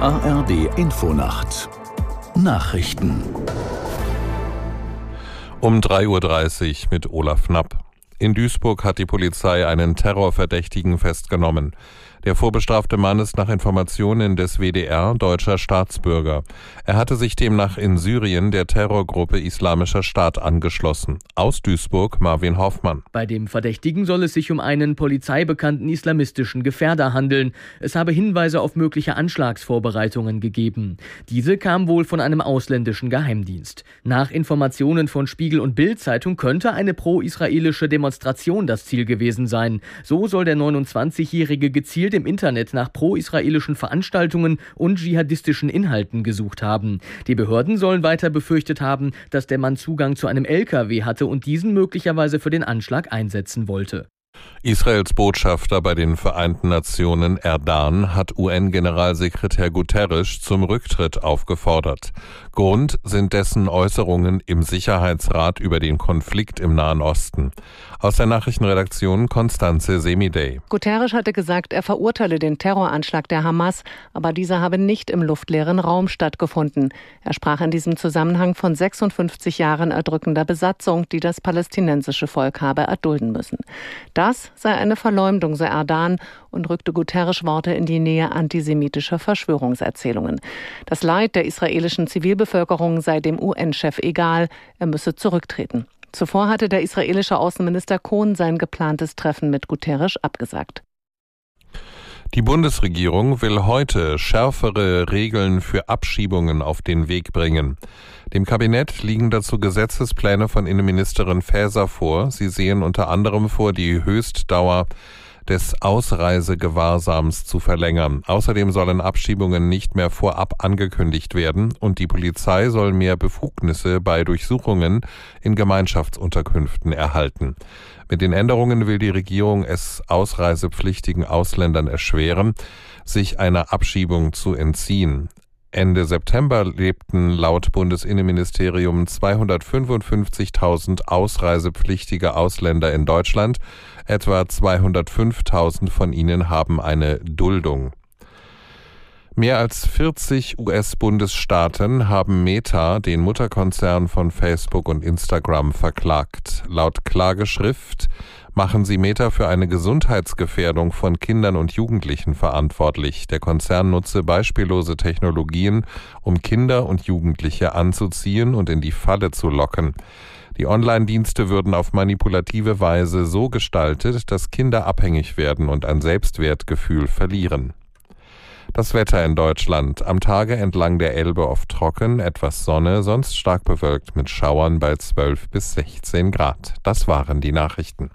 ARD Infonacht Nachrichten um 3.30 Uhr mit Olaf Knapp. In Duisburg hat die Polizei einen Terrorverdächtigen festgenommen. Der vorbestrafte Mann ist nach Informationen des WDR deutscher Staatsbürger. Er hatte sich demnach in Syrien der Terrorgruppe Islamischer Staat angeschlossen. Aus Duisburg Marvin Hoffmann. Bei dem Verdächtigen soll es sich um einen polizeibekannten islamistischen Gefährder handeln. Es habe Hinweise auf mögliche Anschlagsvorbereitungen gegeben. Diese kam wohl von einem ausländischen Geheimdienst. Nach Informationen von Spiegel und Bild-Zeitung könnte eine pro-israelische Demonstration das Ziel gewesen sein. So soll der 29-Jährige gezielt im Internet nach pro-israelischen Veranstaltungen und dschihadistischen Inhalten gesucht haben. Die Behörden sollen weiter befürchtet haben, dass der Mann Zugang zu einem LKW hatte und diesen möglicherweise für den Anschlag einsetzen wollte. Israels Botschafter bei den Vereinten Nationen Erdan hat UN-Generalsekretär Guterres zum Rücktritt aufgefordert. Grund sind dessen Äußerungen im Sicherheitsrat über den Konflikt im Nahen Osten. Aus der Nachrichtenredaktion Konstanze Semidey. Guterres hatte gesagt, er verurteile den Terroranschlag der Hamas, aber dieser habe nicht im luftleeren Raum stattgefunden. Er sprach in diesem Zusammenhang von 56 Jahren erdrückender Besatzung, die das palästinensische Volk habe erdulden müssen. Das sei eine Verleumdung, sei Erdan und rückte Guterres Worte in die Nähe antisemitischer Verschwörungserzählungen. Das Leid der israelischen Zivilbevölkerung sei dem UN-Chef egal, er müsse zurücktreten. Zuvor hatte der israelische Außenminister Kohn sein geplantes Treffen mit Guterres abgesagt. Die Bundesregierung will heute schärfere Regeln für Abschiebungen auf den Weg bringen. Dem Kabinett liegen dazu Gesetzespläne von Innenministerin Faeser vor. Sie sehen unter anderem vor, die Höchstdauer des Ausreisegewahrsams zu verlängern. Außerdem sollen Abschiebungen nicht mehr vorab angekündigt werden und die Polizei soll mehr Befugnisse bei Durchsuchungen in Gemeinschaftsunterkünften erhalten. Mit den Änderungen will die Regierung es ausreisepflichtigen Ausländern erschweren, sich einer Abschiebung zu entziehen. Ende September lebten laut Bundesinnenministerium 255.000 ausreisepflichtige Ausländer in Deutschland. Etwa 205.000 von ihnen haben eine Duldung. Mehr als 40 US-Bundesstaaten haben Meta, den Mutterkonzern von Facebook und Instagram, verklagt. Laut Klageschrift machen sie Meta für eine Gesundheitsgefährdung von Kindern und Jugendlichen verantwortlich. Der Konzern nutze beispiellose Technologien, um Kinder und Jugendliche anzuziehen und in die Falle zu locken. Die Online-Dienste würden auf manipulative Weise so gestaltet, dass Kinder abhängig werden und ein Selbstwertgefühl verlieren. Das Wetter in Deutschland. Am Tage entlang der Elbe oft trocken, etwas Sonne, sonst stark bewölkt mit Schauern bei 12 bis 16 Grad. Das waren die Nachrichten.